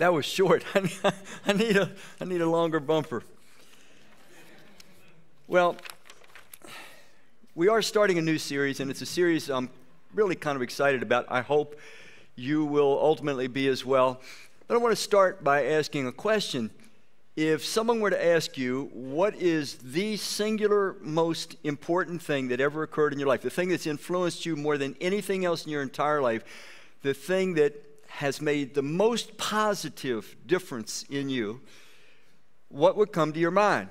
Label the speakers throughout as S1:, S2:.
S1: That was short. I need a, I need a longer bumper. Well, we are starting a new series, and it's a series I'm really kind of excited about. I hope you will ultimately be as well. But I want to start by asking a question. If someone were to ask you, what is the singular most important thing that ever occurred in your life, the thing that's influenced you more than anything else in your entire life, the thing that has made the most positive difference in you, what would come to your mind?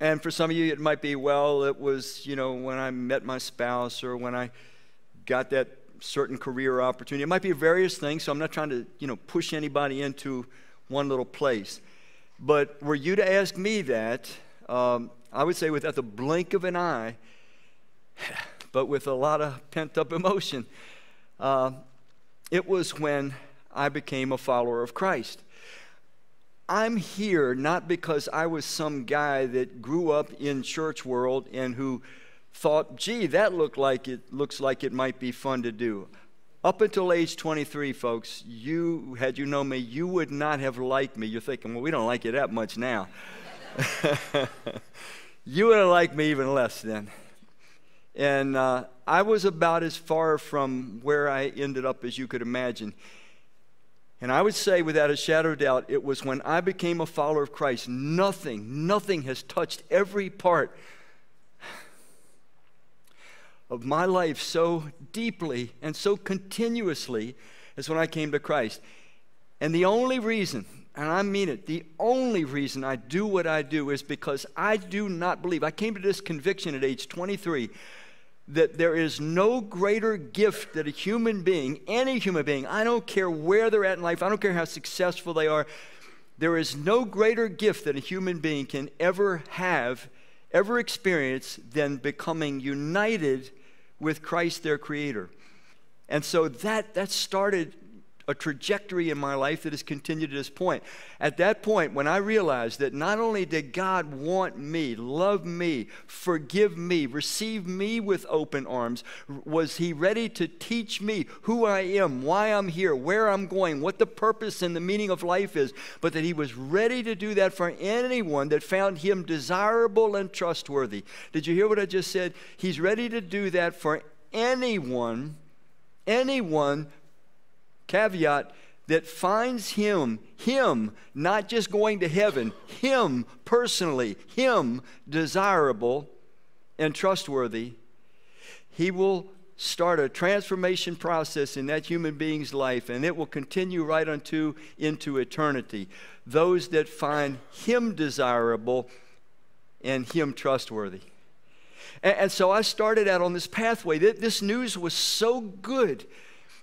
S1: And for some of you, it might be, well, it was, you know, when I met my spouse or when I got that certain career opportunity. It might be various things, so I'm not trying to, you know, push anybody into one little place. But were you to ask me that, um, I would say without the blink of an eye, but with a lot of pent up emotion, uh, it was when I became a follower of Christ. I'm here not because I was some guy that grew up in church world and who thought, gee, that looked like it looks like it might be fun to do. Up until age 23, folks, you had you known me, you would not have liked me. You're thinking, well, we don't like you that much now. you would have liked me even less then. And uh, I was about as far from where I ended up as you could imagine. And I would say, without a shadow of doubt, it was when I became a follower of Christ, nothing, nothing has touched every part of my life so deeply and so continuously as when I came to Christ. And the only reason, and I mean it, the only reason I do what I do is because I do not believe. I came to this conviction at age 23 that there is no greater gift that a human being, any human being, I don't care where they're at in life, I don't care how successful they are, there is no greater gift that a human being can ever have, ever experience than becoming united with Christ their creator. And so that that started a trajectory in my life that has continued to this point. At that point, when I realized that not only did God want me, love me, forgive me, receive me with open arms, was He ready to teach me who I am, why I'm here, where I'm going, what the purpose and the meaning of life is, but that He was ready to do that for anyone that found Him desirable and trustworthy. Did you hear what I just said? He's ready to do that for anyone anyone caveat that finds him, him, not just going to heaven, him personally, him desirable and trustworthy, he will start a transformation process in that human being's life and it will continue right unto into eternity. Those that find him desirable and him trustworthy. And, and so I started out on this pathway. This news was so good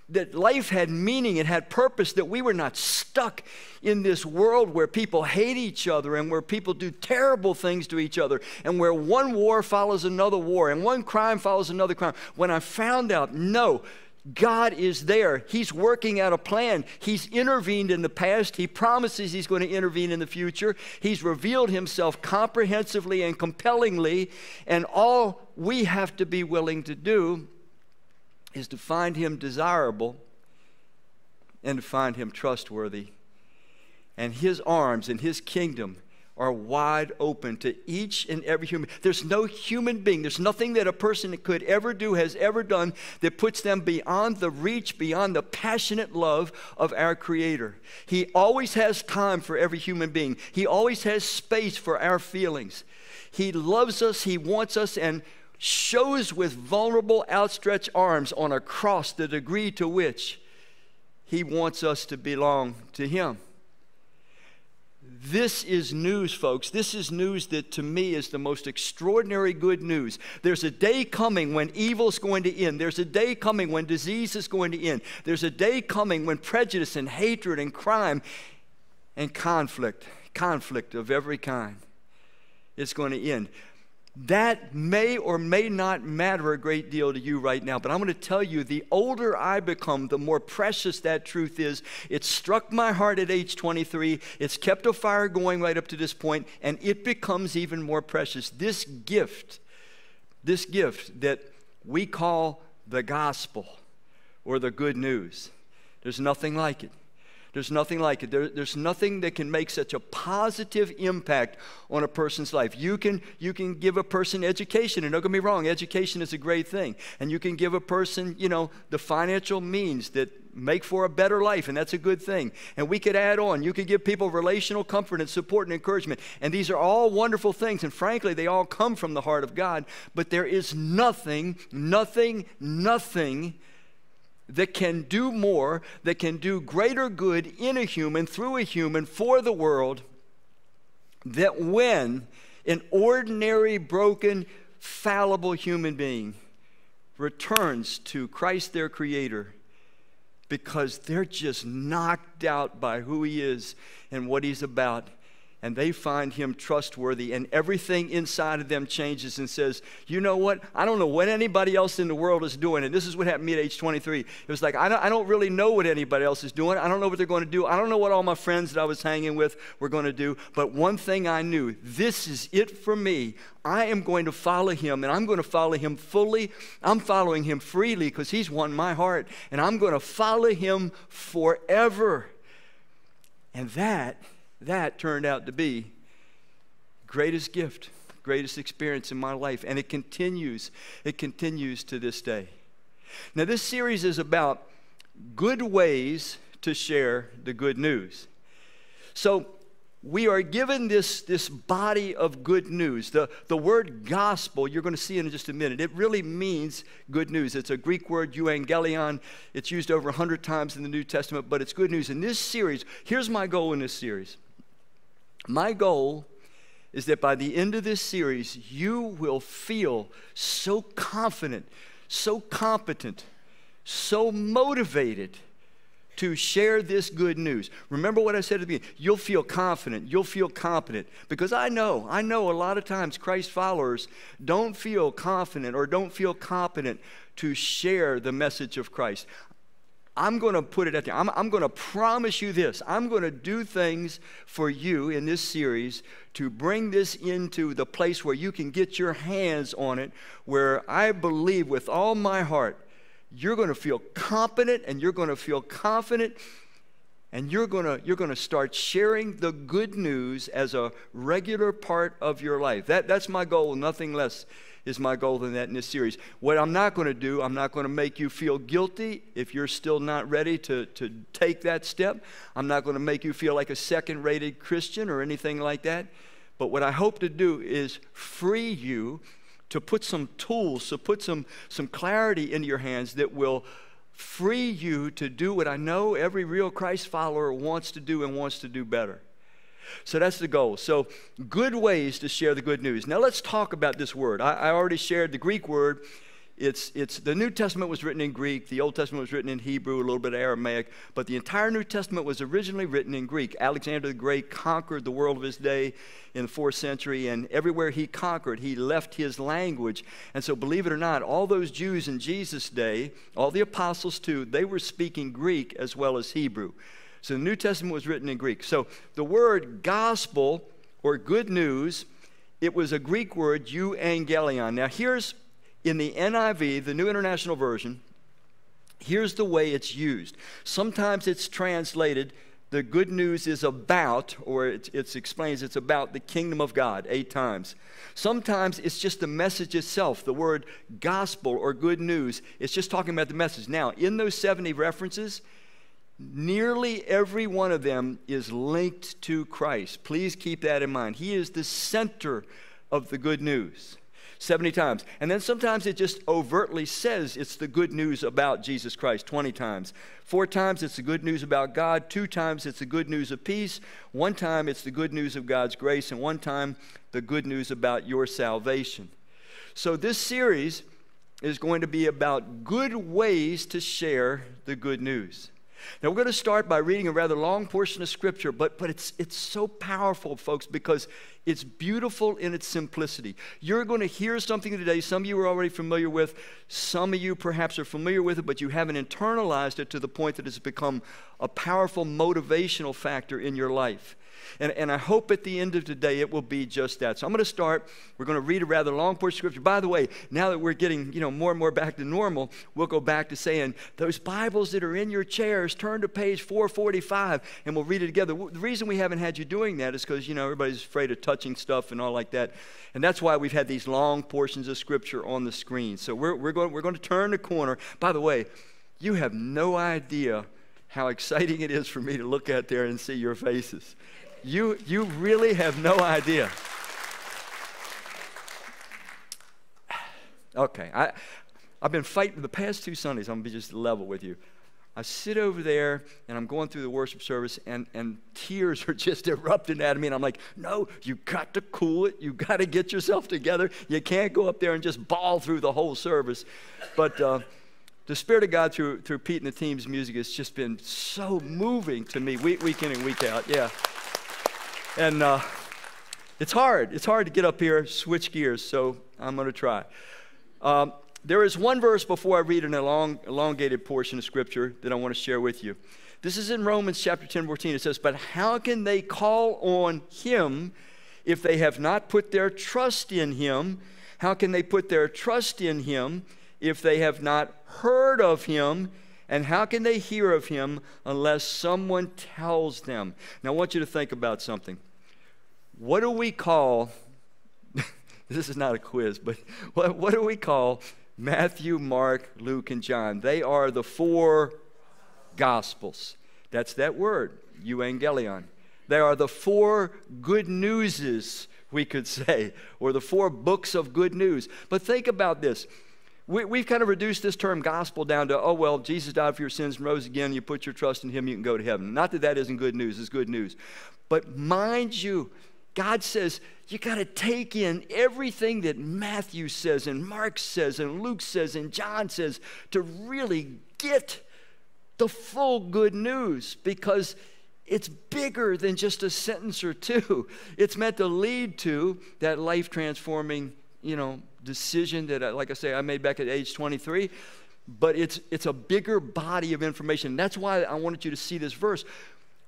S1: that life had meaning, it had purpose, that we were not stuck in this world where people hate each other and where people do terrible things to each other and where one war follows another war and one crime follows another crime. When I found out, no, God is there. He's working out a plan. He's intervened in the past. He promises He's going to intervene in the future. He's revealed Himself comprehensively and compellingly, and all we have to be willing to do is to find him desirable and to find him trustworthy. And his arms and his kingdom are wide open to each and every human. There's no human being, there's nothing that a person could ever do, has ever done, that puts them beyond the reach, beyond the passionate love of our Creator. He always has time for every human being, He always has space for our feelings. He loves us, He wants us, and shows with vulnerable, outstretched arms on a cross the degree to which He wants us to belong to Him. This is news, folks. This is news that to me is the most extraordinary good news. There's a day coming when evil's going to end. There's a day coming when disease is going to end. There's a day coming when prejudice and hatred and crime and conflict, conflict of every kind, is going to end. That may or may not matter a great deal to you right now, but I'm going to tell you the older I become, the more precious that truth is. It struck my heart at age 23. It's kept a fire going right up to this point, and it becomes even more precious. This gift, this gift that we call the gospel or the good news, there's nothing like it. There's nothing like it. There, there's nothing that can make such a positive impact on a person's life. You can, you can give a person education, and don't get me wrong, education is a great thing. And you can give a person, you know, the financial means that make for a better life, and that's a good thing. And we could add on. You could give people relational comfort and support and encouragement. And these are all wonderful things, and frankly, they all come from the heart of God. But there is nothing, nothing, nothing that can do more, that can do greater good in a human, through a human, for the world, that when an ordinary, broken, fallible human being returns to Christ their Creator because they're just knocked out by who he is and what he's about. And they find him trustworthy, and everything inside of them changes and says, You know what? I don't know what anybody else in the world is doing. And this is what happened to me at age 23. It was like, I don't, I don't really know what anybody else is doing. I don't know what they're going to do. I don't know what all my friends that I was hanging with were going to do. But one thing I knew this is it for me. I am going to follow him and I'm going to follow him fully. I'm following him freely because he's won my heart and I'm going to follow him forever. And that, that turned out to be greatest gift, greatest experience in my life. And it continues, it continues to this day. Now, this series is about good ways to share the good news. So, we are given this, this body of good news. The, the word gospel, you're going to see in just a minute, it really means good news. It's a Greek word, euangelion. It's used over 100 times in the New Testament, but it's good news. In this series, here's my goal in this series. My goal is that by the end of this series, you will feel so confident, so competent, so motivated to share this good news. Remember what I said at the beginning. You'll feel confident. You'll feel competent. Because I know, I know a lot of times Christ followers don't feel confident or don't feel competent to share the message of Christ. I'm going to put it at the, I'm, I'm going to promise you this. I'm going to do things for you in this series to bring this into the place where you can get your hands on it, where I believe with all my heart you're going to feel competent and you're going to feel confident and you're going to you're going to start sharing the good news as a regular part of your life that, that's my goal nothing less is my goal than that in this series. What i'm not going to do i'm not going to make you feel guilty if you're still not ready to, to take that step. I'm not going to make you feel like a second rated christian or anything like that. But what i hope to do is free you to put some tools, to put some, some clarity into your hands that will free you to do what I know every real Christ follower wants to do and wants to do better. So that's the goal. So, good ways to share the good news. Now, let's talk about this word. I, I already shared the Greek word it's, it's, the New Testament was written in Greek, the Old Testament was written in Hebrew, a little bit of Aramaic, but the entire New Testament was originally written in Greek. Alexander the Great conquered the world of his day in the fourth century, and everywhere he conquered, he left his language. And so, believe it or not, all those Jews in Jesus' day, all the apostles too, they were speaking Greek as well as Hebrew. So, the New Testament was written in Greek. So, the word gospel or good news, it was a Greek word, euangelion. Now, here's in the NIV, the New International Version, here's the way it's used. Sometimes it's translated, the good news is about, or it, it explains it's about the kingdom of God eight times. Sometimes it's just the message itself, the word gospel or good news. It's just talking about the message. Now, in those 70 references, nearly every one of them is linked to Christ. Please keep that in mind. He is the center of the good news. 70 times. And then sometimes it just overtly says it's the good news about Jesus Christ 20 times. Four times it's the good news about God. Two times it's the good news of peace. One time it's the good news of God's grace. And one time the good news about your salvation. So this series is going to be about good ways to share the good news. Now, we're going to start by reading a rather long portion of Scripture, but, but it's, it's so powerful, folks, because it's beautiful in its simplicity. You're going to hear something today, some of you are already familiar with, some of you perhaps are familiar with it, but you haven't internalized it to the point that it's become a powerful motivational factor in your life. And, and I hope at the end of today it will be just that. So I'm going to start. We're going to read a rather long portion of Scripture. By the way, now that we're getting you know, more and more back to normal, we'll go back to saying, those Bibles that are in your chairs, turn to page 445 and we'll read it together. The reason we haven't had you doing that is because, you know, everybody's afraid of touching stuff and all like that. And that's why we've had these long portions of Scripture on the screen. So we're, we're, going, we're going to turn the corner. By the way, you have no idea how exciting it is for me to look out there and see your faces. You, you really have no idea. Okay, I, I've been fighting the past two Sundays. I'm going to be just level with you. I sit over there and I'm going through the worship service, and, and tears are just erupting out of me. And I'm like, no, you got to cool it. You got to get yourself together. You can't go up there and just bawl through the whole service. But uh, the Spirit of God through, through Pete and the team's music has just been so moving to me week, week in and week out. Yeah. And uh, it's hard. It's hard to get up here, switch gears, so I'm going to try. Um, there is one verse before I read an elong, elongated portion of Scripture that I want to share with you. This is in Romans chapter 10, 14. It says, But how can they call on him if they have not put their trust in him? How can they put their trust in him if they have not heard of him? And how can they hear of him unless someone tells them? Now, I want you to think about something. What do we call, this is not a quiz, but what, what do we call Matthew, Mark, Luke, and John. They are the four gospels. That's that word, euangelion. They are the four good newses, we could say, or the four books of good news. But think about this. We, have kind of reduced this term gospel down to, oh, well, Jesus died for your sins and rose again. You put your trust in him, you can go to heaven. Not that that isn't good news, it's good news. But mind you, God says, you got to take in everything that Matthew says and Mark says and Luke says and John says to really get the full good news because it's bigger than just a sentence or two. It's meant to lead to that life transforming, you know, decision that, uh, like I say, I made back at age 23. But it's, it's a bigger body of information. That's why I wanted you to see this verse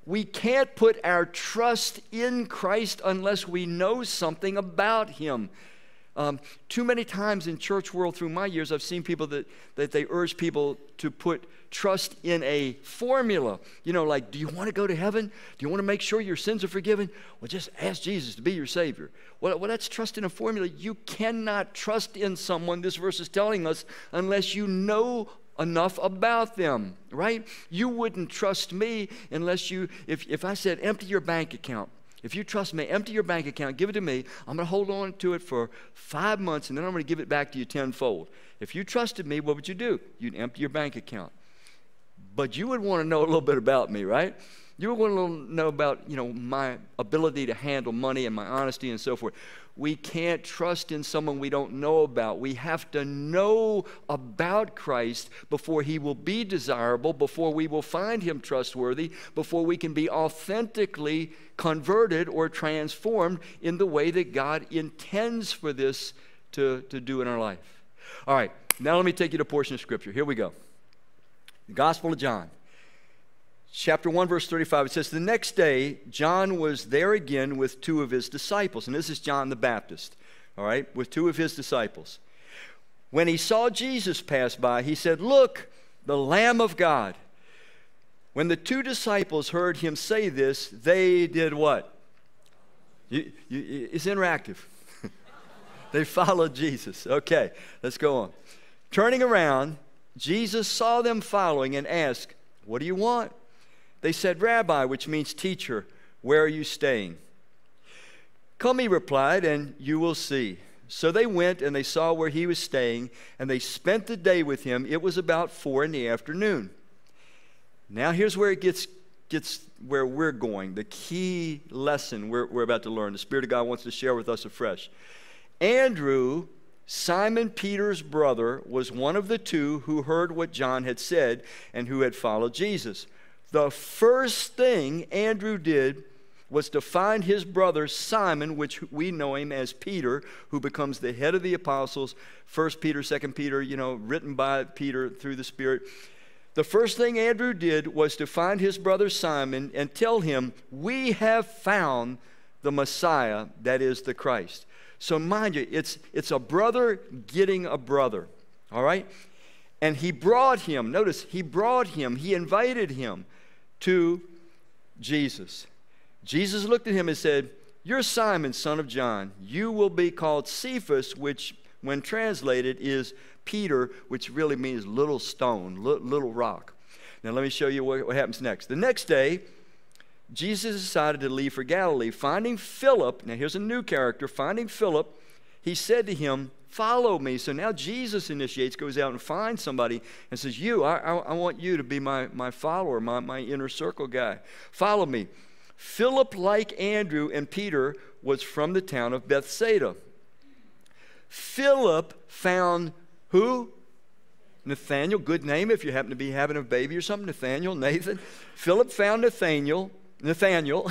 S1: we can't put our trust in Christ unless we know something about Him. Um, too many times in church world through my years, I've seen people that, that they urge people to put trust in a formula. You know, like, do you want to go to heaven? Do you want to make sure your sins are forgiven? Well, just ask Jesus to be your Savior. Well, well, that's trust in a formula. You cannot trust in someone, this verse is telling us, unless you know enough about them, right? You wouldn't trust me unless you, if, if I said, empty your bank account. If you trust me, empty your bank account, give it to me. I'm going to hold on to it for five months and then I'm going to give it back to you tenfold. If you trusted me, what would you do? You'd empty your bank account. But you would want to know a little bit about me, right? You want to know about, you know, my ability to handle money and my honesty and so forth. We can't trust in someone we don't know about. We have to know about Christ before he will be desirable, before we will find him trustworthy, before we can be authentically converted or transformed in the way that God intends for this to, to do in our life. All right, now let me take you to a portion of Scripture. Here we go. The Gospel of John chapter 1, verse 35, it says, The next day, John was there again with two of his disciples. And this is John the Baptist, all right, with two of his disciples. When he saw Jesus pass by, he said, Look, the Lamb of God. When the two disciples heard him say this, they did what? It's interactive. they followed Jesus. Okay, let's go on. Turning around, Jesus saw them following and asked, What do you want? They said, Rabbi, which means teacher, where are you staying? Come, he replied, and you will see. So they went and they saw where he was staying, and they spent the day with him. It was about four in the afternoon. Now, here's where it gets, gets where we're going the key lesson we're, we're about to learn. The Spirit of God wants to share with us afresh. Andrew, Simon Peter's brother, was one of the two who heard what John had said and who had followed Jesus. The first thing Andrew did was to find his brother Simon, which we know him as Peter, who becomes the head of the apostles. First Peter, Second Peter, you know, written by Peter through the Spirit. the first thing Andrew did was to find his brother Simon and tell him, We have found the Messiah, that is the Christ. So, mind you, it's, it's a brother getting a brother, all right? And he brought him, notice, he brought him, he invited him to Jesus. Jesus looked at him and said, You're Simon, son of John. You will be called Cephas, which, when translated, is Peter, which really means little stone, little rock. Now, let me show you what, happens next. The next day, Jesus decided to leave for Galilee. Finding Philip, now here's a new character, finding Philip, he said to him, Follow me. So now Jesus initiates, goes out and finds somebody and says, You, I, I, I want you to be my, my follower, my, my inner circle guy. Follow me. Philip, like Andrew and Peter, was from the town of Bethsaida. Philip found who? Nathaniel, good name if you happen to be having a baby or something. Nathaniel, Nathan. Philip found Nathaniel, Nathaniel,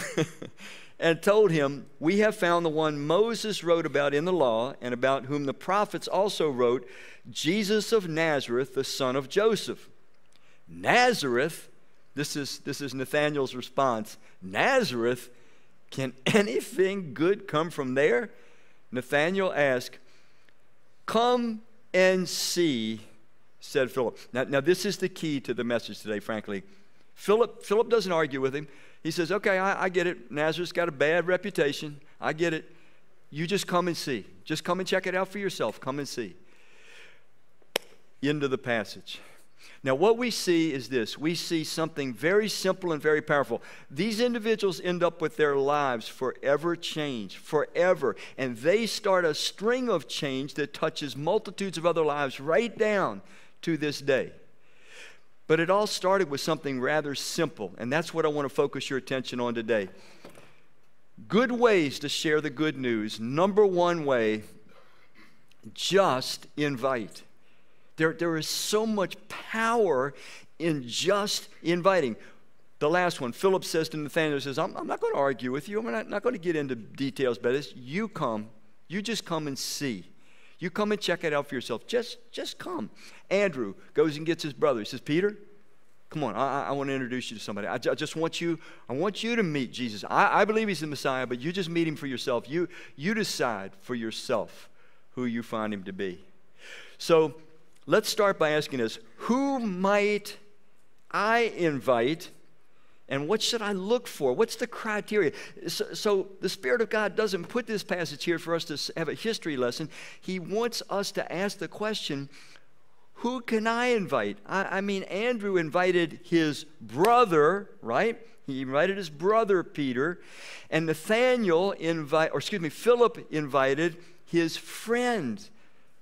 S1: and told him, We have found the one Moses wrote about in the law, and about whom the prophets also wrote, Jesus of Nazareth, the son of Joseph. Nazareth, this is, this is Nathaniel's response. Nazareth, can anything good come from there? Nathaniel asked, Come and see, said Philip. Now, now this is the key to the message today, frankly. Philip, Philip doesn't argue with him. He says, Okay, I, I get it. Nazareth's got a bad reputation. I get it. You just come and see. Just come and check it out for yourself. Come and see. End of the passage. Now, what we see is this we see something very simple and very powerful. These individuals end up with their lives forever changed, forever. And they start a string of change that touches multitudes of other lives right down to this day. But it all started with something rather simple, and that's what I want to focus your attention on today. Good ways to share the good news. Number one way, just invite. There, there is so much power in just inviting. The last one, Philip says to Nathanael, says, I'm, I'm not going to argue with you. I'm not, not going to get into details but this. You come. You just come and see. You come and check it out for yourself. Just, just come. Andrew goes and gets his brother. He says, Peter, come on. I, I want to introduce you to somebody. I, just want you, I want you to meet Jesus. I, I believe he's the Messiah, but you just meet him for yourself. You, you decide for yourself who you find him to be. So let's start by asking us who might I invite? And what should I look for? What's the criteria? So, so, the Spirit of God doesn't put this passage here for us to have a history lesson. He wants us to ask the question who can I invite? I, I mean, Andrew invited his brother, right? He invited his brother Peter, and Nathaniel invite, or excuse me, Philip invited his friend,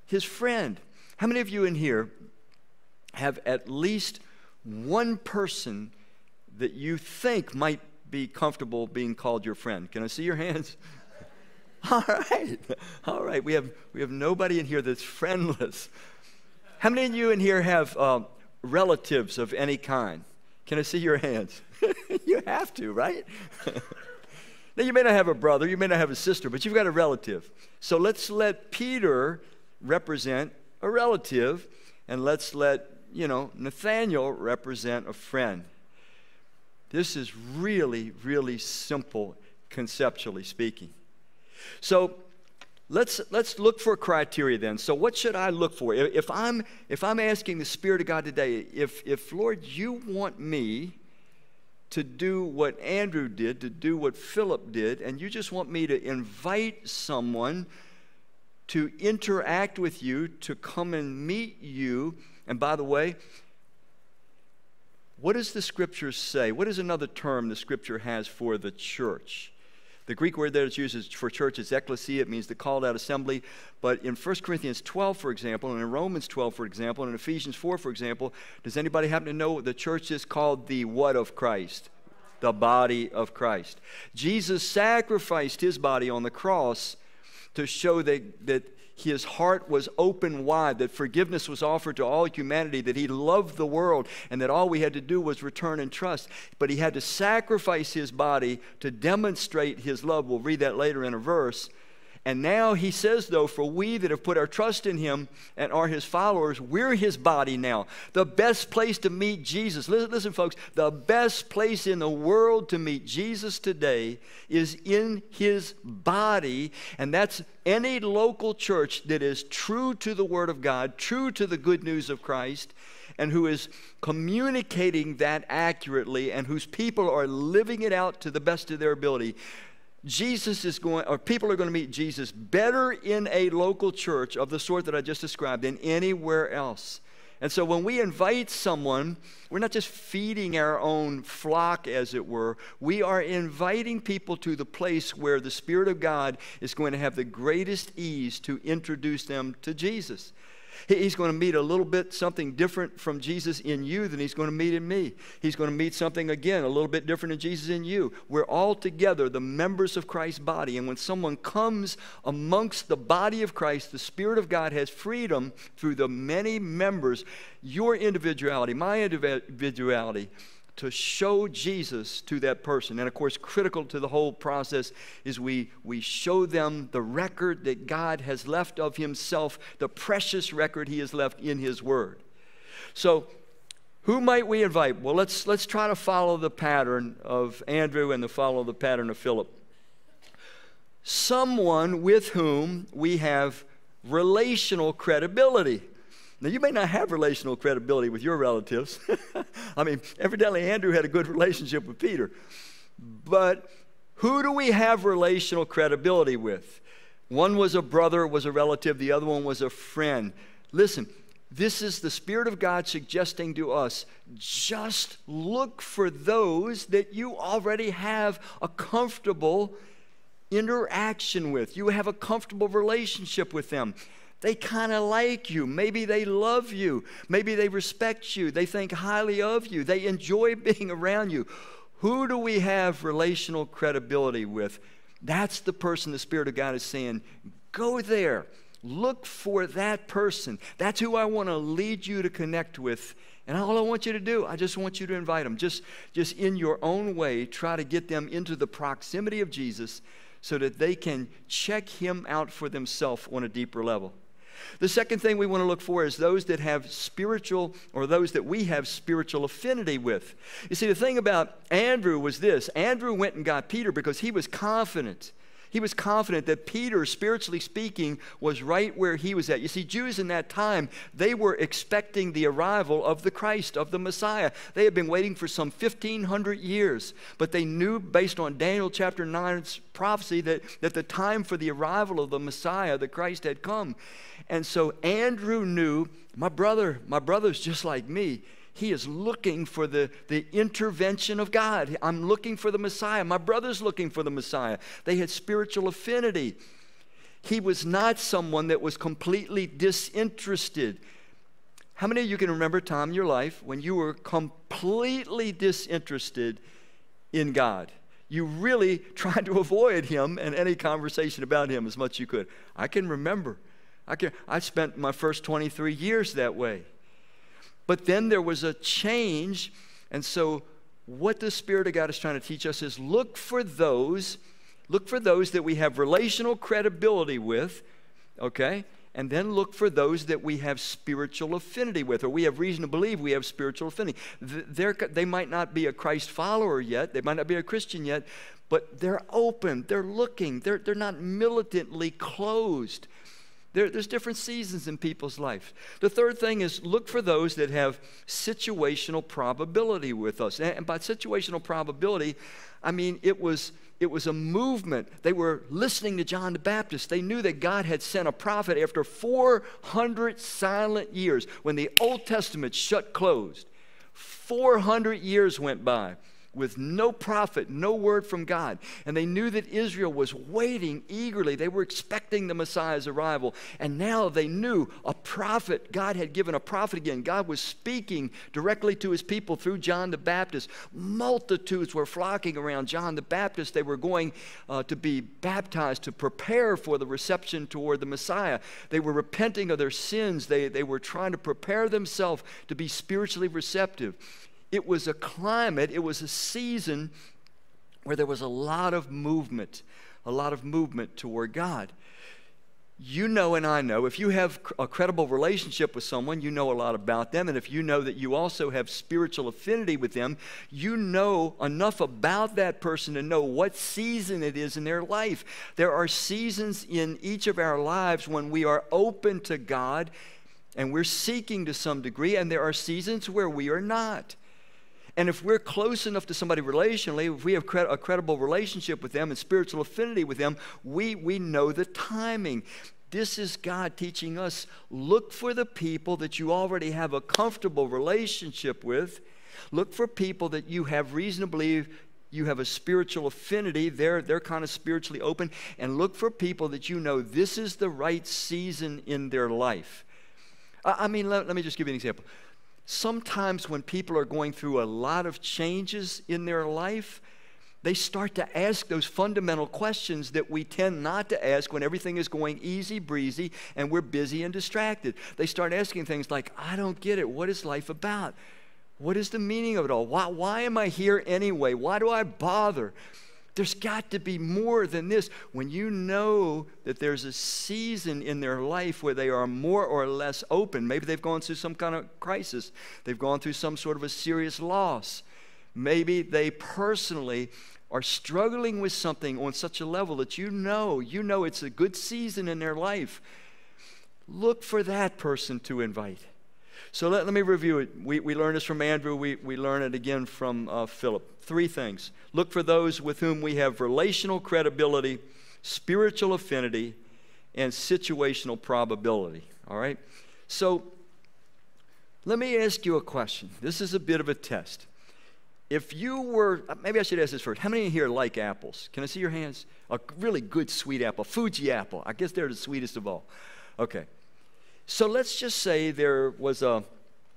S1: his friend. How many of you in here have at least one person that you think might be comfortable being called your friend? Can I see your hands? All right. All right. We have, we have nobody in here that's friendless. How many of you in here have uh, relatives of any kind? Can I see your hands? you have to, right? now, you may not have a brother, you may not have a sister, but you've got a relative. So let's let Peter represent a relative, and let's let, you know, Nathaniel represent a friend. This is really, really simple conceptually speaking. So let's let's look for criteria then. So what should I look for? If I'm if I'm asking the Spirit of God today, if if Lord, you want me to do what Andrew did, to do what Philip did, and you just want me to invite someone to interact with you, to come and meet you. And by the way, what does the scripture say? What is another term the scripture has for the church? The Greek word that it's used for church is ecclesia. It means the called out assembly. But in 1 Corinthians 12, for example, and in Romans 12, for example, and in Ephesians 4, for example, does anybody happen to know the church is called the what of Christ? The body of Christ. Jesus sacrificed his body on the cross to show that, that his heart was open wide, that forgiveness was offered to all humanity, that he loved the world, and that all we had to do was return and trust. But he had to sacrifice his body to demonstrate his love. We'll read that later in a verse. And now he says, though, for we that have put our trust in him and are his followers, we're his body now. The best place to meet Jesus, listen, listen, folks, the best place in the world to meet Jesus today is in his body. And that's any local church that is true to the Word of God, true to the good news of Christ, and who is communicating that accurately and whose people are living it out to the best of their ability. Jesus is going, or people are going to meet Jesus better in a local church of the sort that I just described than anywhere else. And so when we invite someone, we're not just feeding our own flock, as it were. We are inviting people to the place where the Spirit of God is going to have the greatest ease to introduce them to Jesus. He's going to meet a little bit something different from Jesus in you than he's going to meet in me. He's going to meet something again a little bit different in Jesus in you. We're all together the members of Christ's body. And when someone comes amongst the body of Christ, the Spirit of God has freedom through the many members. Your individuality, my individuality, to show Jesus to that person. And of course, critical to the whole process is we, we show them the record that God has left of Himself, the precious record He has left in His Word. So, who might we invite? Well, let's, let's try to follow the pattern of Andrew and to follow the pattern of Philip. Someone with whom we have relational credibility. Now, you may not have relational credibility with your relatives. I mean, evidently, Andrew had a good relationship with Peter. But who do we have relational credibility with? One was a brother, was a relative, the other one was a friend. Listen, this is the Spirit of God suggesting to us just look for those that you already have a comfortable interaction with. You have a comfortable relationship with them. They kind of like you. Maybe they love you. Maybe they respect you. They think highly of you. They enjoy being around you. Who do we have relational credibility with? That's the person the Spirit of God is saying, go there. Look for that person. That's who I want to lead you to connect with. And all I want you to do, I just want you to invite them. Just, just in your own way, try to get them into the proximity of Jesus so that they can check him out for themselves on a deeper level. The second thing we want to look for is those that have spiritual, or those that we have spiritual affinity with. You see, the thing about Andrew was this Andrew went and got Peter because he was confident. He was confident that Peter, spiritually speaking, was right where he was at. You see, Jews in that time, they were expecting the arrival of the Christ, of the Messiah. They had been waiting for some 1,500 years, but they knew, based on Daniel chapter 9's prophecy, that, that the time for the arrival of the Messiah, the Christ, had come. And so Andrew knew my brother, my brother's just like me. He is looking for the, the intervention of God. I'm looking for the Messiah. My brother's looking for the Messiah. They had spiritual affinity. He was not someone that was completely disinterested. How many of you can remember a time in your life when you were completely disinterested in God? You really tried to avoid Him and any conversation about Him as much as you could. I can remember. I, can, I spent my first 23 years that way. But then there was a change. And so, what the Spirit of God is trying to teach us is look for those, look for those that we have relational credibility with, okay? And then look for those that we have spiritual affinity with, or we have reason to believe we have spiritual affinity. They're, they might not be a Christ follower yet, they might not be a Christian yet, but they're open, they're looking, they're, they're not militantly closed. There, there's different seasons in people's life. The third thing is look for those that have situational probability with us. And by situational probability, I mean it was it was a movement. They were listening to John the Baptist. They knew that God had sent a prophet after 400 silent years when the Old Testament shut closed. 400 years went by with no prophet, no word from God. And they knew that Israel was waiting eagerly. They were expecting the Messiah's arrival. And now they knew a prophet, God had given a prophet again. God was speaking directly to his people through John the Baptist. Multitudes were flocking around John the Baptist. They were going uh, to be baptized to prepare for the reception toward the Messiah. They were repenting of their sins. They, they were trying to prepare themselves to be spiritually receptive. It was a climate, it was a season where there was a lot of movement, a lot of movement toward God you know and I know, if you have a credible relationship with someone, you know a lot about them. And if you know that you also have spiritual affinity with them, you know enough about that person to know what season it is in their life. There are seasons in each of our lives when we are open to God and we're seeking to some degree, and there are seasons where we are not. And if we're close enough to somebody relationally, if we have a credible relationship with them and spiritual affinity with them, we, we know the timing. This is God teaching us look for the people that you already have a comfortable relationship with. Look for people that you have reason to believe you have a spiritual affinity. They're, they're kind of spiritually open. And look for people that you know this is the right season in their life. I, I mean, let, let me just give you an example sometimes when people are going through a lot of changes in their life, they start to ask those fundamental questions that we tend not to ask when everything is going easy breezy and we're busy and distracted. They start asking things like, I don't get it. What is life about? What is the meaning of it all? Why, why am I here anyway? Why do I bother? There's got to be more than this. When you know that there's a season in their life where they are more or less open, maybe they've gone through some kind of crisis, they've gone through some sort of a serious loss, maybe they personally are struggling with something on such a level that you know, you know it's a good season in their life. Look for that person to invite. So let, let me review it. We, we learned this from Andrew. We, we learn it again from uh, Philip. Three things. Look for those with whom we have relational credibility, spiritual affinity, and situational probability. All right? So let me ask you a question. This is a bit of a test. If you were, maybe I should ask this first. How many here like apples? Can I see your hands? A really good sweet apple, Fuji apple. I guess they're the sweetest of all. Okay. So let's just say there was a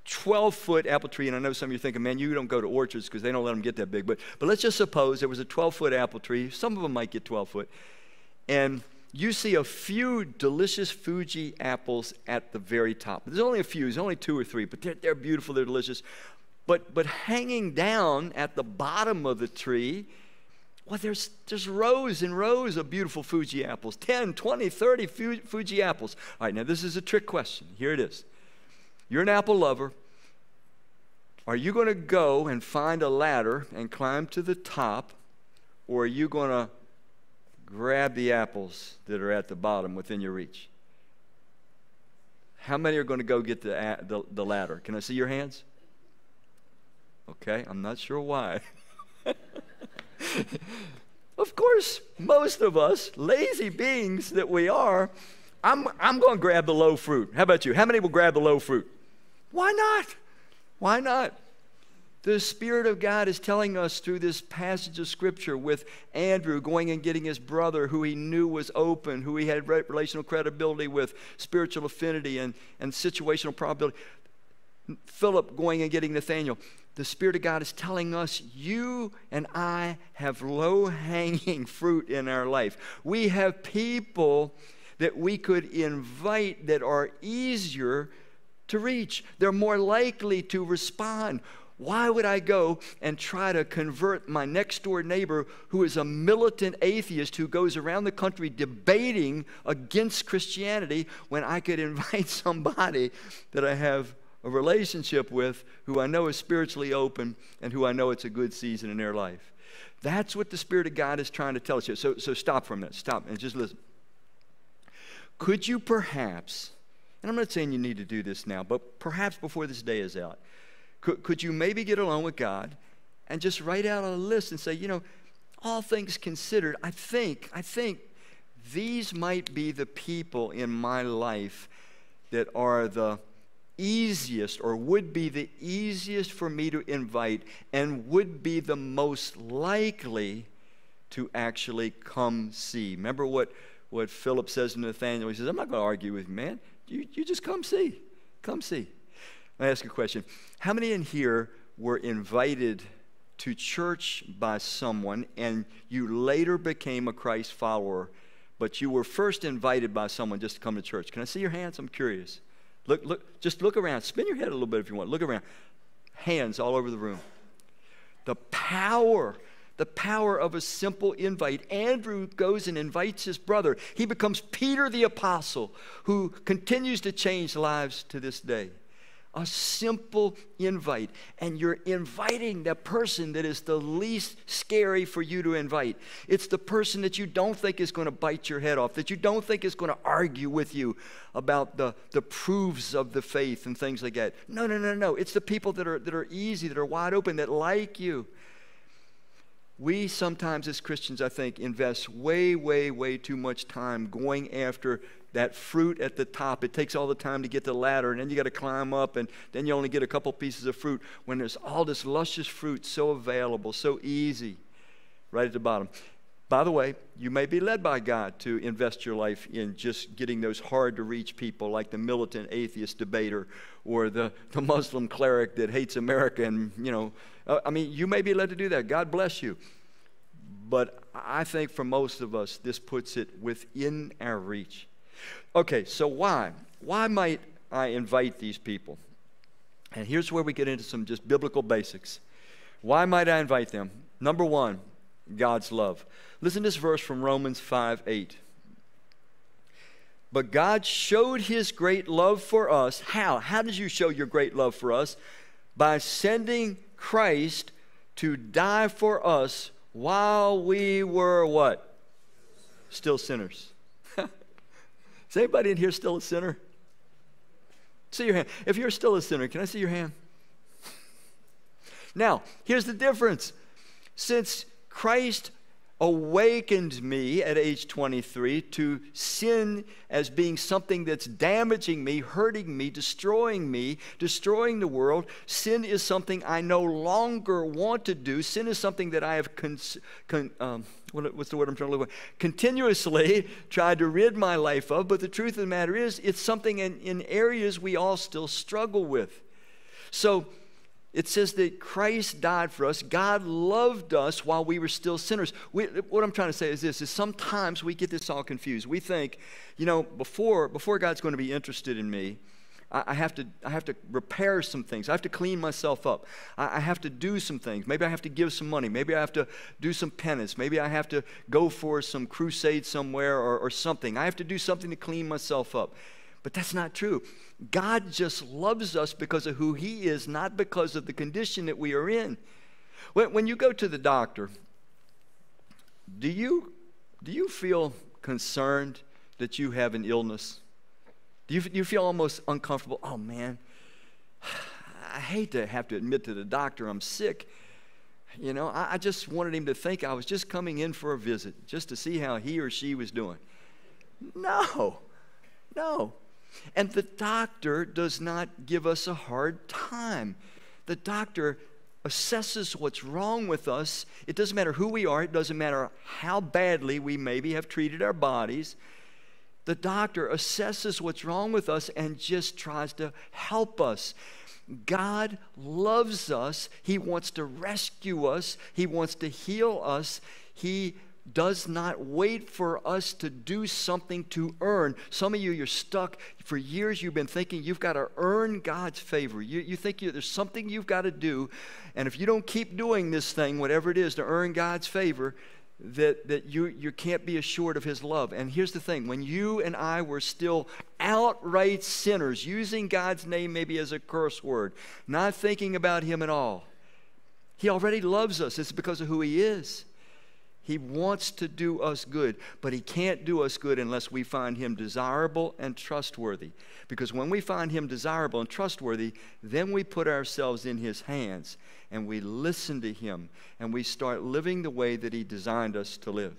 S1: 12 foot apple tree, and I know some of you are thinking, man, you don't go to orchards because they don't let them get that big. But, but let's just suppose there was a 12 foot apple tree. Some of them might get 12 foot. And you see a few delicious Fuji apples at the very top. There's only a few, there's only two or three, but they're, they're beautiful, they're delicious. But, but hanging down at the bottom of the tree well, there's, there's rows and rows of beautiful Fuji apples 10, 20, 30 Fuji apples. All right, now this is a trick question. Here it is. You're an apple lover. Are you going to go and find a ladder and climb to the top, or are you going to grab the apples that are at the bottom within your reach? How many are going to go get the, the, the ladder? Can I see your hands? Okay, I'm not sure why. of course, most of us, lazy beings that we are, I'm, I'm going to grab the low fruit. How about you? How many will grab the low fruit? Why not? Why not? The Spirit of God is telling us through this passage of Scripture with Andrew going and getting his brother, who he knew was open, who he had relational credibility with, spiritual affinity, and, and situational probability. Philip going and getting Nathaniel the Spirit of God is telling us you and I have low hanging fruit in our life. We have people that we could invite that are easier to reach, they're more likely to respond. Why would I go and try to convert my next door neighbor who is a militant atheist who goes around the country debating against Christianity when I could invite somebody that I have a relationship with who I know is spiritually open and who I know it's a good season in their life. That's what the Spirit of God is trying to tell us here. So, so stop for a minute. Stop and just listen. Could you perhaps, and I'm not saying you need to do this now, but perhaps before this day is out, could, could you maybe get along with God and just write out a list and say, you know, all things considered, I think, I think these might be the people in my life that are the easiest or would be the easiest for me to invite and would be the most likely to actually come see. Remember what, what Philip says to Nathaniel? He says, I'm not going to argue with you, man. You, you just come see. Come see. I ask a question. How many in here were invited to church by someone and you later became a Christ follower, but you were first invited by someone just to come to church? Can I see your hands? I'm curious. Look, look, just look around. Spin your head a little bit if you want. Look around. Hands all over the room. The power, the power of a simple invite. Andrew goes and invites his brother. He becomes Peter the Apostle, who continues to change lives to this day a simple invite. And you're inviting the person that is the least scary for you to invite. It's the person that you don't think is going to bite your head off, that you don't think is going to argue with you about the, the proofs of the faith and things like that. No, no, no, no. It's the people that are, that are easy, that are wide open, that like you. We sometimes, as Christians, I think, invest way, way, way too much time going after that fruit at the top. It takes all the time to get the ladder, and then you got to climb up, and then you only get a couple pieces of fruit when there's all this luscious fruit so available, so easy, right at the bottom. By the way, you may be led by God to invest your life in just getting those hard to reach people like the militant atheist debater or the, the Muslim cleric that hates America. And, you know, uh, I mean, you may be led to do that. God bless you. But I think for most of us, this puts it within our reach. Okay, so why? Why might I invite these people? And here's where we get into some just biblical basics. Why might I invite them? Number one, God's love. Listen to this verse from Romans 5 8. But God showed his great love for us. How? How did you show your great love for us? By sending Christ to die for us while we were what? Still sinners. Anybody in here still a sinner? See your hand. If you're still a sinner, can I see your hand? Now, here's the difference. Since Christ awakened me at age 23 to sin as being something that's damaging me, hurting me, destroying me, destroying the world. Sin is something I no longer want to do. Sin is something that I have, cons- con- um, what, what's the word I'm trying to live with? Continuously tried to rid my life of. But the truth of the matter is, it's something in, in areas we all still struggle with. So, it says that Christ died for us. God loved us while we were still sinners. We, what I'm trying to say is this: is sometimes we get this all confused. We think, you know, before before God's going to be interested in me, I, have to I have to repair some things. I have to clean myself up. I, I have to do some things. Maybe I have to give some money. Maybe I have to do some penance. Maybe I have to go for some crusade somewhere or, or something. I have to do something to clean myself up. But that's not true. God just loves us because of who He is, not because of the condition that we are in. When, when you go to the doctor, do you, do you feel concerned that you have an illness? Do you, do you feel almost uncomfortable? Oh man, I hate to have to admit to the doctor I'm sick. You know, I, I just wanted him to think I was just coming in for a visit, just to see how he or she was doing. No, no. And the doctor does not give us a hard time. The doctor assesses what's wrong with us. It doesn't matter who we are, it doesn't matter how badly we maybe have treated our bodies. The doctor assesses what's wrong with us and just tries to help us. God loves us. He wants to rescue us. He wants to heal us. He does not wait for us to do something to earn. Some of you, you're stuck. For years, you've been thinking you've got to earn God's favor. You, you think you, there's something you've got to do. And if you don't keep doing this thing, whatever it is, to earn God's favor, that, that you, you can't be assured of His love. And here's the thing when you and I were still outright sinners, using God's name maybe as a curse word, not thinking about Him at all, He already loves us. It's because of who He is. He wants to do us good, but He can't do us good unless we find Him desirable and trustworthy. Because when we find Him desirable and trustworthy, then we put ourselves in His hands and we listen to Him and we start living the way that He designed us to live.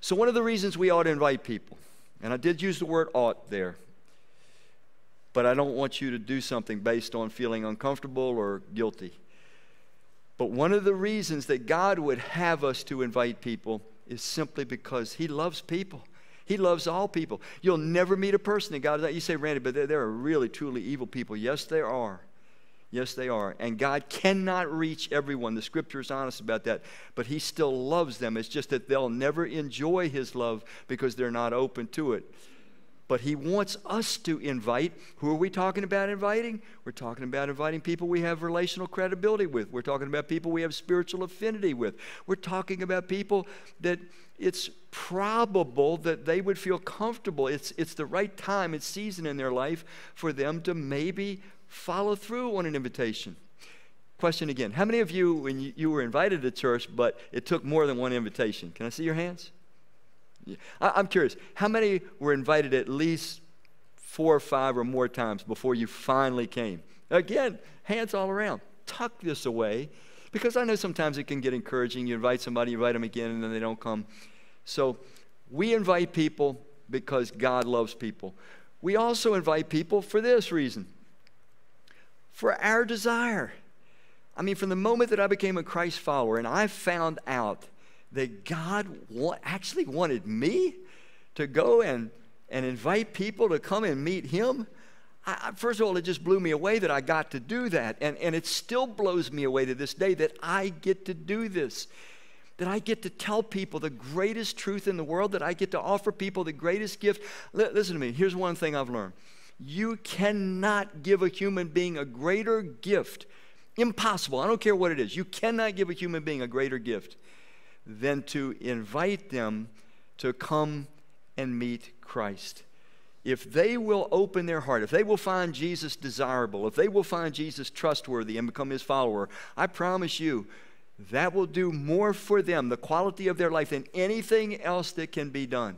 S1: So, one of the reasons we ought to invite people, and I did use the word ought there, but I don't want you to do something based on feeling uncomfortable or guilty. But one of the reasons that God would have us to invite people is simply because He loves people. He loves all people. You'll never meet a person that God, you say, Randy, but there, there are really, truly evil people. Yes, there are. Yes, they are. And God cannot reach everyone. The scripture is honest about that. But He still loves them. It's just that they'll never enjoy His love because they're not open to it. But He wants us to invite. Who are we talking about inviting? We're talking about inviting people we have relational credibility with. We're talking about people we have spiritual affinity with. We're talking about people that it's probable that they would feel comfortable. It's, it's the right time, it's season in their life for them to maybe follow through on an invitation. Question again How many of you, when you, you were invited to church, but it took more than one invitation? Can I see your hands? I, am curious, how many were invited at least four or five or more times before you finally came? Again, hands all around. Tuck this away because I know sometimes it can get encouraging. You invite somebody, you invite them again, and then they don't come. So we invite people because God loves people. We also invite people for this reason for our desire. I mean, from the moment that I became a Christ follower and I found out that God wa- actually wanted me to go and, and invite people to come and meet Him. I, first of all, it just blew me away that I got to do that. And, and it still blows me away to this day that I get to do this. That I get to tell people the greatest truth in the world, that I get to offer people the greatest gift. L- listen to me, here's one thing I've learned you cannot give a human being a greater gift. Impossible. I don't care what it is. You cannot give a human being a greater gift than to invite them to come and meet Christ. If they will open their heart, if they will find Jesus desirable, if they will find Jesus trustworthy and become his follower, I promise you that will do more for them, the quality of their life, than anything else that can be done.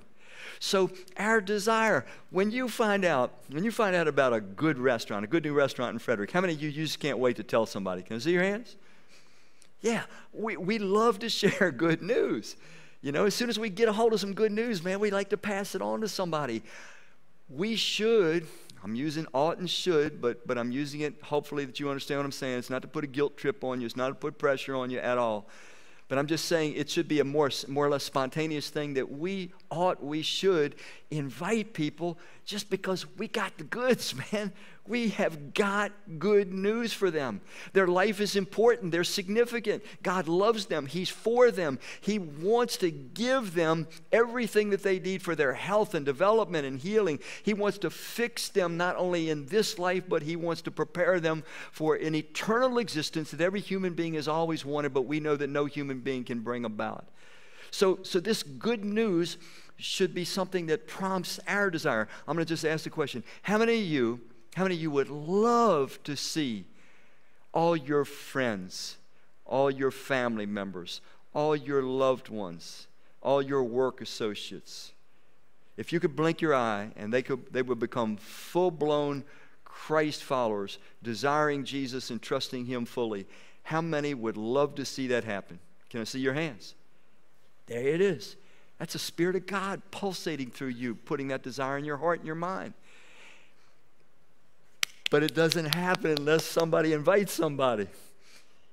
S1: So our desire, when you find out, when you find out about a good restaurant, a good new restaurant in Frederick, how many of you, you just can't wait to tell somebody? Can I see your hands? Yeah, we, we love to share good news. You know, as soon as we get a hold of some good news, man, we like to pass it on to somebody. We should, I'm using ought and should, but, but I'm using it hopefully that you understand what I'm saying. It's not to put a guilt trip on you, it's not to put pressure on you at all. But I'm just saying it should be a more, more or less spontaneous thing that we ought, we should invite people just because we got the goods, man. We have got good news for them. Their life is important, they're significant. God loves them, He's for them. He wants to give them everything that they need for their health and development and healing. He wants to fix them not only in this life, but He wants to prepare them for an eternal existence that every human being has always wanted, but we know that no human being can bring about. So, so this good news should be something that prompts our desire. I'm going to just ask the question How many of you? How many of you would love to see all your friends, all your family members, all your loved ones, all your work associates? If you could blink your eye and they, could, they would become full blown Christ followers, desiring Jesus and trusting Him fully, how many would love to see that happen? Can I see your hands? There it is. That's the Spirit of God pulsating through you, putting that desire in your heart and your mind. But it doesn't happen unless somebody invites somebody.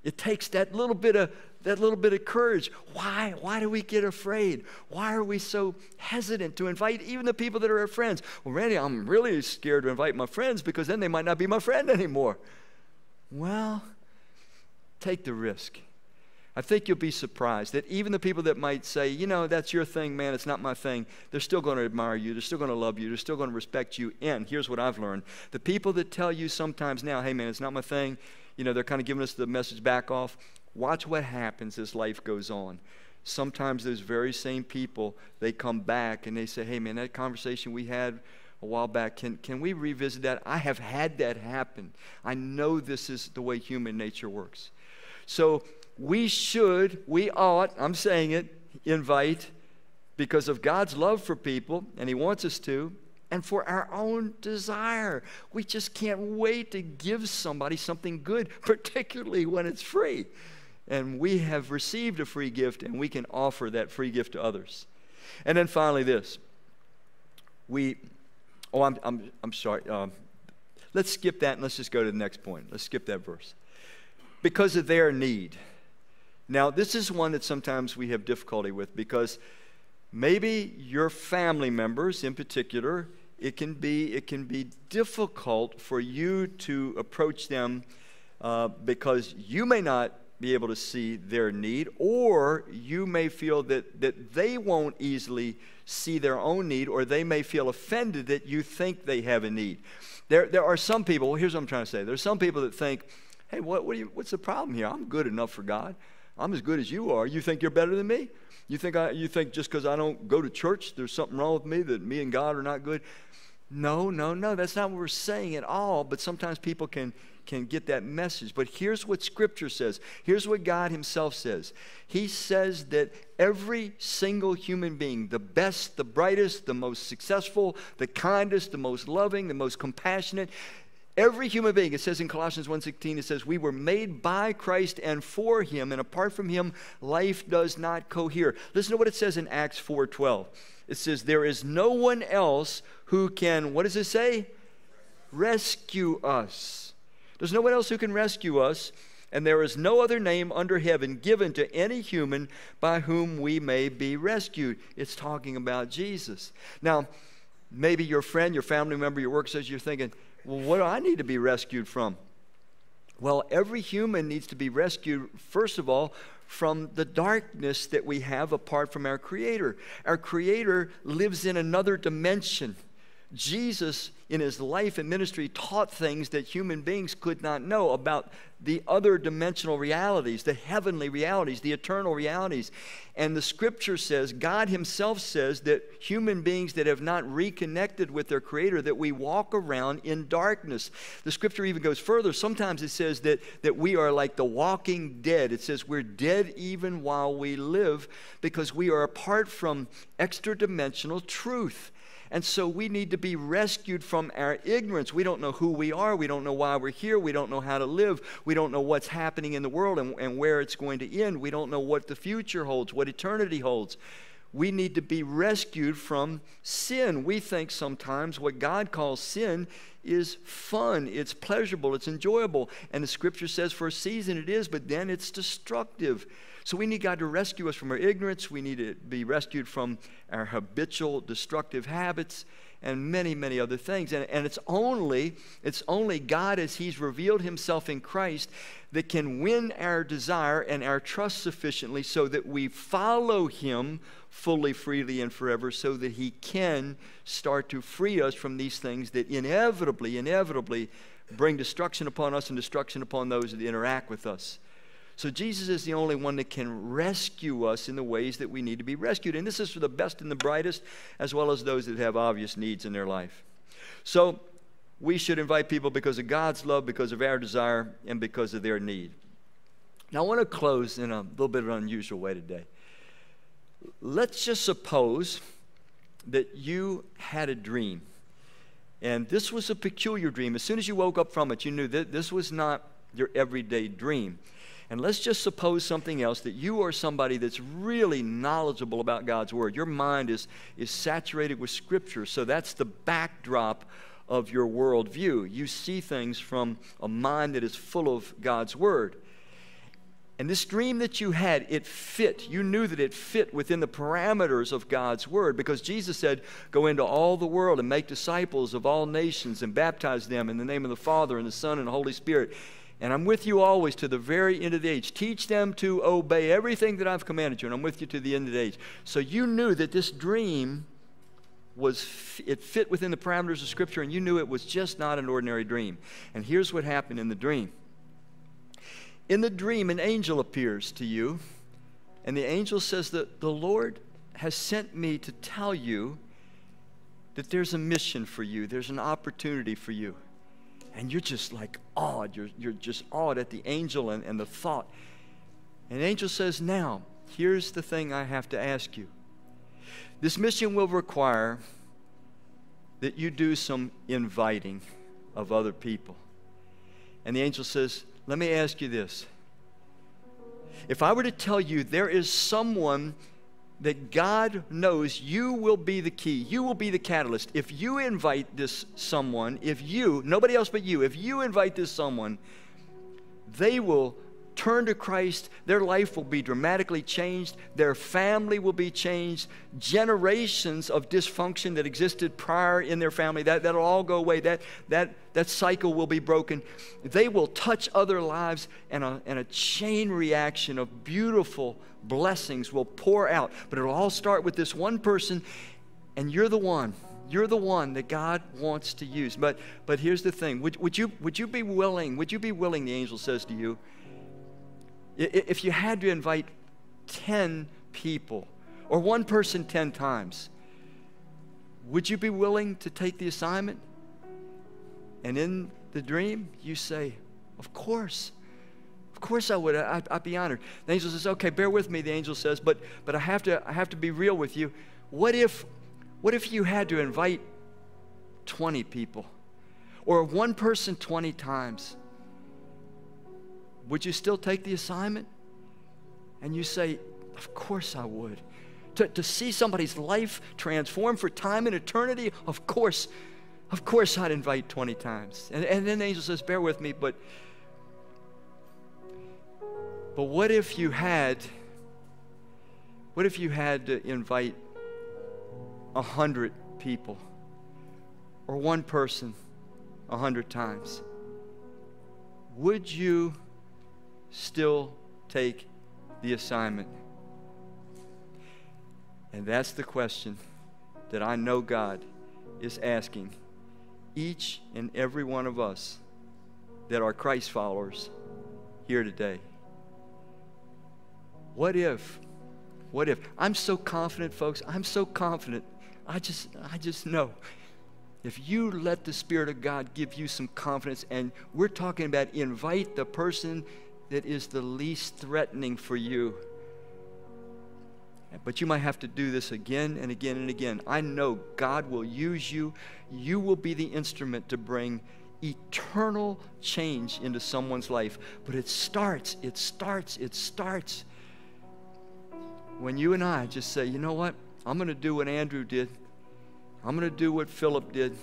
S1: It takes that little bit of that little bit of courage. Why? Why do we get afraid? Why are we so hesitant to invite even the people that are our friends? Well, Randy, I'm really scared to invite my friends because then they might not be my friend anymore. Well, take the risk. I think you'll be surprised that even the people that might say, you know, that's your thing, man, it's not my thing, they're still going to admire you, they're still going to love you, they're still going to respect you. And here's what I've learned the people that tell you sometimes now, hey, man, it's not my thing, you know, they're kind of giving us the message back off. Watch what happens as life goes on. Sometimes those very same people, they come back and they say, hey, man, that conversation we had a while back, can, can we revisit that? I have had that happen. I know this is the way human nature works. So we should, we ought, I'm saying it, invite because of God's love for people, and He wants us to, and for our own desire. We just can't wait to give somebody something good, particularly when it's free. And we have received a free gift, and we can offer that free gift to others. And then finally, this. We, oh, I'm, I'm, I'm sorry. Um, let's skip that and let's just go to the next point. Let's skip that verse. Because of their need. Now, this is one that sometimes we have difficulty with because maybe your family members in particular, it can be, it can be difficult for you to approach them uh, because you may not be able to see their need, or you may feel that, that they won't easily see their own need, or they may feel offended that you think they have a need. There, there are some people, here's what I'm trying to say. There's some people that think, hey, what, what you, what's the problem here? I'm good enough for God. I'm as good as you are. You think you're better than me? You think, I, you think just because I don't go to church, there's something wrong with me, that me and God are not good? No, no, no. That's not what we're saying at all. But sometimes people can, can get that message. But here's what Scripture says. Here's what God Himself says. He says that every single human being, the best, the brightest, the most successful, the kindest, the most loving, the most compassionate, Every human being, it says in Colossians 1:16, it says, We were made by Christ and for him, and apart from him, life does not cohere. Listen to what it says in Acts 4:12. It says, There is no one else who can, what does it say? Rescue us. There's no one else who can rescue us, and there is no other name under heaven given to any human by whom we may be rescued. It's talking about Jesus. Now, maybe your friend, your family member, your work says you're thinking, well, what do I need to be rescued from? Well, every human needs to be rescued, first of all, from the darkness that we have apart from our Creator. Our Creator lives in another dimension. Jesus, in his life and ministry, taught things that human beings could not know about the other dimensional realities, the heavenly realities, the eternal realities. And the scripture says, God himself says that human beings that have not reconnected with their creator, that we walk around in darkness. The scripture even goes further. Sometimes it says that, that we are like the walking dead. It says we're dead even while we live because we are apart from extra dimensional truth. And so we need to be rescued from our ignorance. We don't know who we are. We don't know why we're here. We don't know how to live. We don't know what's happening in the world and, and where it's going to end. We don't know what the future holds, what eternity holds. We need to be rescued from sin. We think sometimes what God calls sin is fun, it's pleasurable, it's enjoyable. And the scripture says for a season it is, but then it's destructive. So we need God to rescue us from our ignorance. We need to be rescued from our habitual destructive habits and many, many other things. And, and it's only, it's only God as He's revealed Himself in Christ that can win our desire and our trust sufficiently so that we follow Him fully, freely, and forever, so that He can start to free us from these things that inevitably, inevitably bring destruction upon us and destruction upon those that interact with us. So Jesus is the only one that can rescue us in the ways that we need to be rescued. And this is for the best and the brightest, as well as those that have obvious needs in their life. So we should invite people because of God's love, because of our desire, and because of their need. Now, I want to close in a little bit of an unusual way today. Let's just suppose that you had a dream. And this was a peculiar dream. As soon as you woke up from it, you knew that this was not your everyday dream. And let's just suppose something else that you are somebody that's really knowledgeable about God's Word. Your mind is, is saturated with Scripture, so that's the backdrop of your worldview. You see things from a mind that is full of God's Word. And this dream that you had, it fit. You knew that it fit within the parameters of God's Word because Jesus said, Go into all the world and make disciples of all nations and baptize them in the name of the Father and the Son and the Holy Spirit and I'm with you always to the very end of the age. Teach them to obey everything that I've commanded you, and I'm with you to the end of the age. So you knew that this dream was it fit within the parameters of scripture and you knew it was just not an ordinary dream. And here's what happened in the dream. In the dream an angel appears to you and the angel says that the Lord has sent me to tell you that there's a mission for you. There's an opportunity for you and you're just like awed. You're, you're just awed at the angel and, and the thought. And angel says, Now, here's the thing I have to ask you. This mission will require that you do some inviting of other people. And the angel says, Let me ask you this. If I were to tell you there is someone that God knows you will be the key, you will be the catalyst. If you invite this someone, if you, nobody else but you, if you invite this someone, they will turn to Christ, their life will be dramatically changed, their family will be changed, generations of dysfunction that existed prior in their family, that, that'll all go away. That, that, that cycle will be broken. They will touch other lives, and a, and a chain reaction of beautiful blessings will pour out. But it'll all start with this one person, and you're the one. You're the one that God wants to use. But, but here's the thing would, would, you, would you be willing? Would you be willing, the angel says to you, if you had to invite 10 people or one person 10 times, would you be willing to take the assignment? And in the dream, you say, Of course. Of course I would. I, would be honored. The angel says, Okay, bear with me, the angel says, but, but I, have to, I have to be real with you. What if, what if you had to invite 20 people or one person 20 times? Would you still take the assignment? And you say, Of course I would. To, to see somebody's life transformed for time and eternity, of course, of course I'd invite 20 times. And, and then the angel says, Bear with me, but but what if you had what if you had to invite a hundred people or one person a hundred times? Would you still take the assignment? And that's the question that I know God is asking each and every one of us that are Christ followers here today. What if? What if? I'm so confident, folks. I'm so confident. I just I just know if you let the Spirit of God give you some confidence, and we're talking about invite the person that is the least threatening for you. But you might have to do this again and again and again. I know God will use you. You will be the instrument to bring eternal change into someone's life. But it starts, it starts, it starts when you and I just say, you know what? I'm going to do what Andrew did. I'm going to do what Philip did.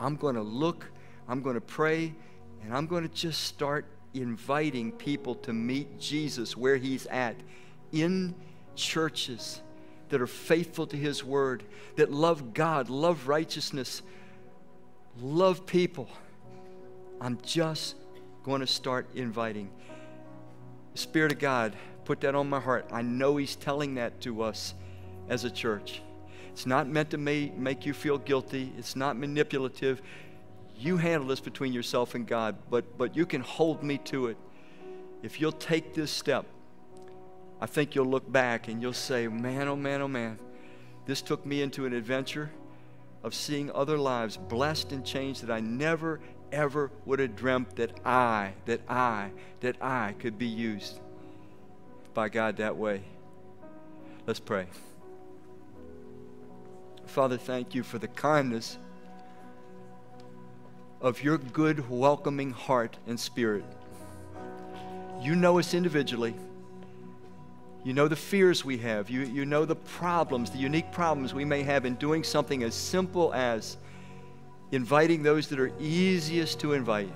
S1: I'm going to look, I'm going to pray, and I'm going to just start inviting people to meet Jesus where he's at in churches that are faithful to his word, that love God, love righteousness, love people. I'm just going to start inviting. The Spirit of God put that on my heart. I know He's telling that to us as a church. It's not meant to make you feel guilty, it's not manipulative. You handle this between yourself and God, but, but you can hold me to it. If you'll take this step, I think you'll look back and you'll say, man, oh man, oh man, this took me into an adventure of seeing other lives blessed and changed that I never, ever would have dreamt that I, that I, that I could be used by God that way. Let's pray. Father, thank you for the kindness of your good, welcoming heart and spirit. You know us individually. You know the fears we have. You, you know the problems, the unique problems we may have in doing something as simple as inviting those that are easiest to invite.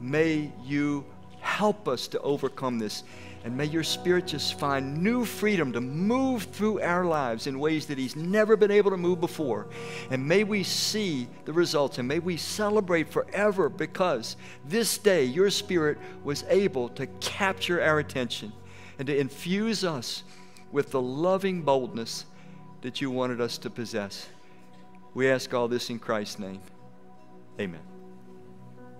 S1: May you help us to overcome this and may your Spirit just find new freedom to move through our lives in ways that He's never been able to move before. And may we see the results and may we celebrate forever because this day your Spirit was able to capture our attention and to infuse us with the loving boldness that you wanted us to possess. We ask all this in Christ's name. Amen.